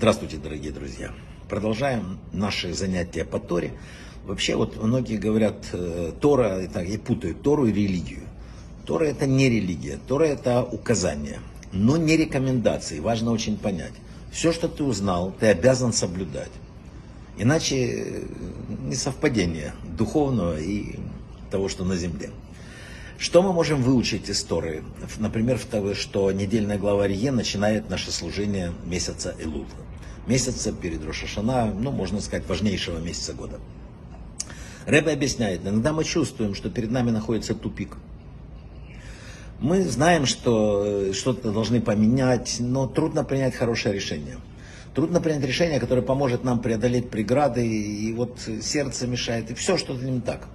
Здравствуйте, дорогие друзья. Продолжаем наши занятия по Торе. Вообще, вот многие говорят, э, Тора, и, так, и путают Тору и религию. Тора это не религия, Тора это указание, но не рекомендации. Важно очень понять. Все, что ты узнал, ты обязан соблюдать. Иначе э, не совпадение духовного и того, что на земле. Что мы можем выучить из Торы? Например, что недельная глава Рие начинает наше служение месяца Элул. Месяца перед Рошашана, ну, можно сказать, важнейшего месяца года. Рэбе объясняет, иногда мы чувствуем, что перед нами находится тупик. Мы знаем, что э, что-то должны поменять, но трудно принять хорошее решение. Трудно принять решение, которое поможет нам преодолеть преграды, и вот сердце мешает, и все что-то не так.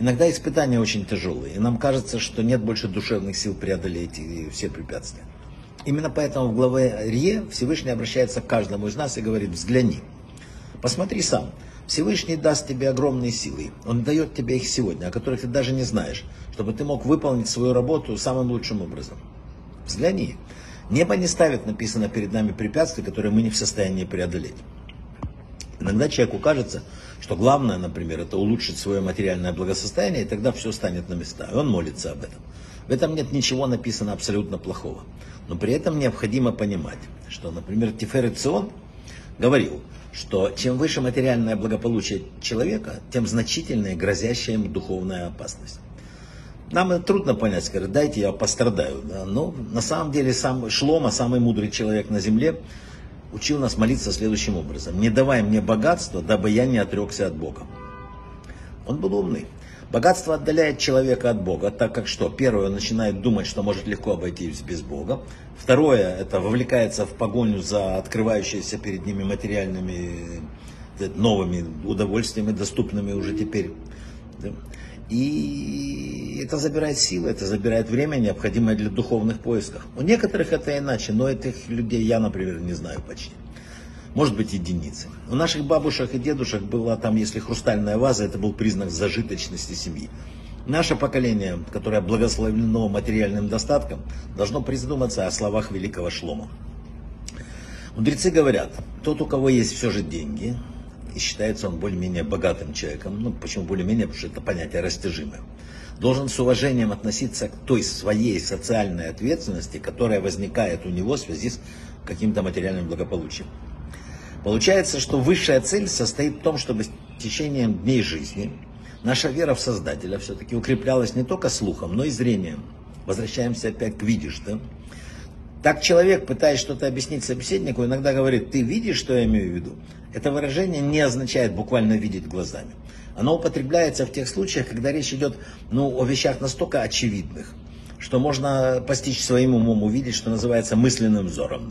Иногда испытания очень тяжелые, и нам кажется, что нет больше душевных сил преодолеть все препятствия. Именно поэтому в главе Рие Всевышний обращается к каждому из нас и говорит, взгляни, посмотри сам. Всевышний даст тебе огромные силы. Он дает тебе их сегодня, о которых ты даже не знаешь, чтобы ты мог выполнить свою работу самым лучшим образом. Взгляни. Небо не ставит, написано перед нами препятствия, которые мы не в состоянии преодолеть. Иногда человеку кажется, что главное, например, это улучшить свое материальное благосостояние, и тогда все станет на места. И он молится об этом. В этом нет ничего написано абсолютно плохого. Но при этом необходимо понимать, что, например, Тиферет Цион говорил, что чем выше материальное благополучие человека, тем значительнее грозящая ему духовная опасность. Нам это трудно понять, скажет, дайте я пострадаю. Да? Но на самом деле сам Шлома, самый мудрый человек на земле, учил нас молиться следующим образом. Не давай мне богатства, дабы я не отрекся от Бога. Он был умный. Богатство отдаляет человека от Бога, так как что? Первое, он начинает думать, что может легко обойтись без Бога. Второе, это вовлекается в погоню за открывающиеся перед ними материальными э, новыми удовольствиями, доступными уже теперь. И это забирает силы, это забирает время, необходимое для духовных поисков. У некоторых это иначе, но этих людей я, например, не знаю почти. Может быть, единицы. У наших бабушек и дедушек была там, если хрустальная ваза, это был признак зажиточности семьи. Наше поколение, которое благословлено материальным достатком, должно призадуматься о словах великого Шлома. Мудрецы говорят, тот, у кого есть все же деньги, и считается он более-менее богатым человеком. Ну, почему более-менее? Потому что это понятие растяжимое. Должен с уважением относиться к той своей социальной ответственности, которая возникает у него в связи с каким-то материальным благополучием. Получается, что высшая цель состоит в том, чтобы с течением дней жизни наша вера в Создателя все-таки укреплялась не только слухом, но и зрением. Возвращаемся опять к видишь, да? Так человек, пытаясь что-то объяснить собеседнику, иногда говорит, ты видишь, что я имею в виду? Это выражение не означает буквально видеть глазами. Оно употребляется в тех случаях, когда речь идет ну, о вещах настолько очевидных, что можно постичь своим умом, увидеть, что называется мысленным взором.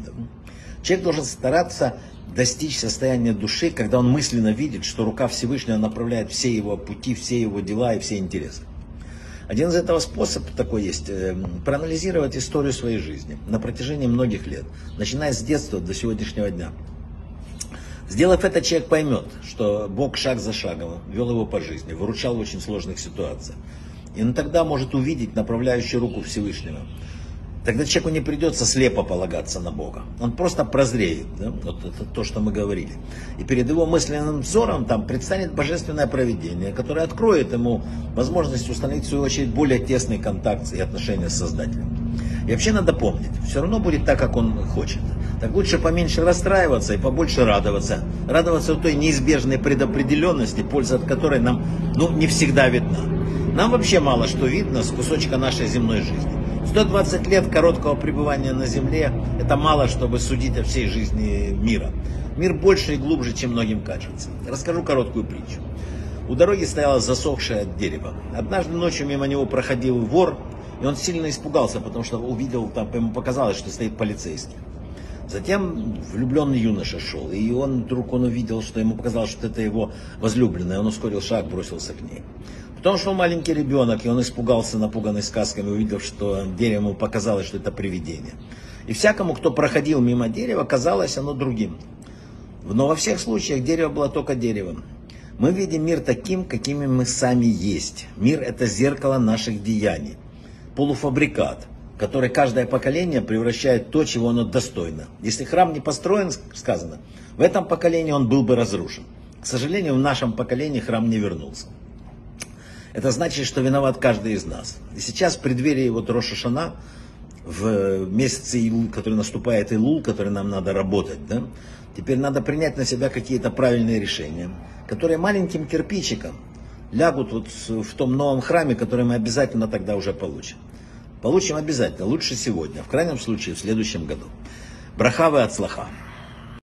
Человек должен стараться достичь состояния души, когда он мысленно видит, что рука Всевышнего направляет все его пути, все его дела и все интересы. Один из этого способов такой есть, э, проанализировать историю своей жизни на протяжении многих лет, начиная с детства до сегодняшнего дня. Сделав это, человек поймет, что Бог шаг за шагом вел его по жизни, выручал в очень сложных ситуациях. И он тогда может увидеть направляющую руку Всевышнего. Тогда человеку не придется слепо полагаться на Бога. Он просто прозреет. Да? Вот это то, что мы говорили. И перед его мысленным взором там предстанет божественное проведение, которое откроет ему возможность установить, в свою очередь, более тесный контакт и отношения с Создателем. И вообще надо помнить, все равно будет так, как он хочет. Так лучше поменьше расстраиваться и побольше радоваться. Радоваться той неизбежной предопределенности, польза от которой нам ну, не всегда видна. Нам вообще мало что видно с кусочка нашей земной жизни. 120 лет короткого пребывания на Земле – это мало, чтобы судить о всей жизни мира. Мир больше и глубже, чем многим кажется. Расскажу короткую притчу. У дороги стояло засохшее дерево. Однажды ночью мимо него проходил вор, и он сильно испугался, потому что увидел, там ему показалось, что стоит полицейский. Затем влюбленный юноша шел, и он вдруг он увидел, что ему показалось, что это его возлюбленная. Он ускорил шаг, бросился к ней. Потом шел маленький ребенок, и он испугался, напуганный сказками, увидев, что дерево ему показалось, что это привидение. И всякому, кто проходил мимо дерева, казалось оно другим. Но во всех случаях дерево было только деревом. Мы видим мир таким, какими мы сами есть. Мир – это зеркало наших деяний. Полуфабрикат. который каждое поколение превращает в то, чего оно достойно. Если храм не построен, сказано, в этом поколении он был бы разрушен. К сожалению, в нашем поколении храм не вернулся. Это значит, что виноват каждый из нас. И сейчас в преддверии вот Роша Шана, в месяце Илул, который наступает Илул, который нам надо работать, да, теперь надо принять на себя какие-то правильные решения, которые маленьким кирпичиком лягут вот в том новом храме, который мы обязательно тогда уже получим. Получим обязательно, лучше сегодня, в крайнем случае в следующем году. Брахавы от слаха.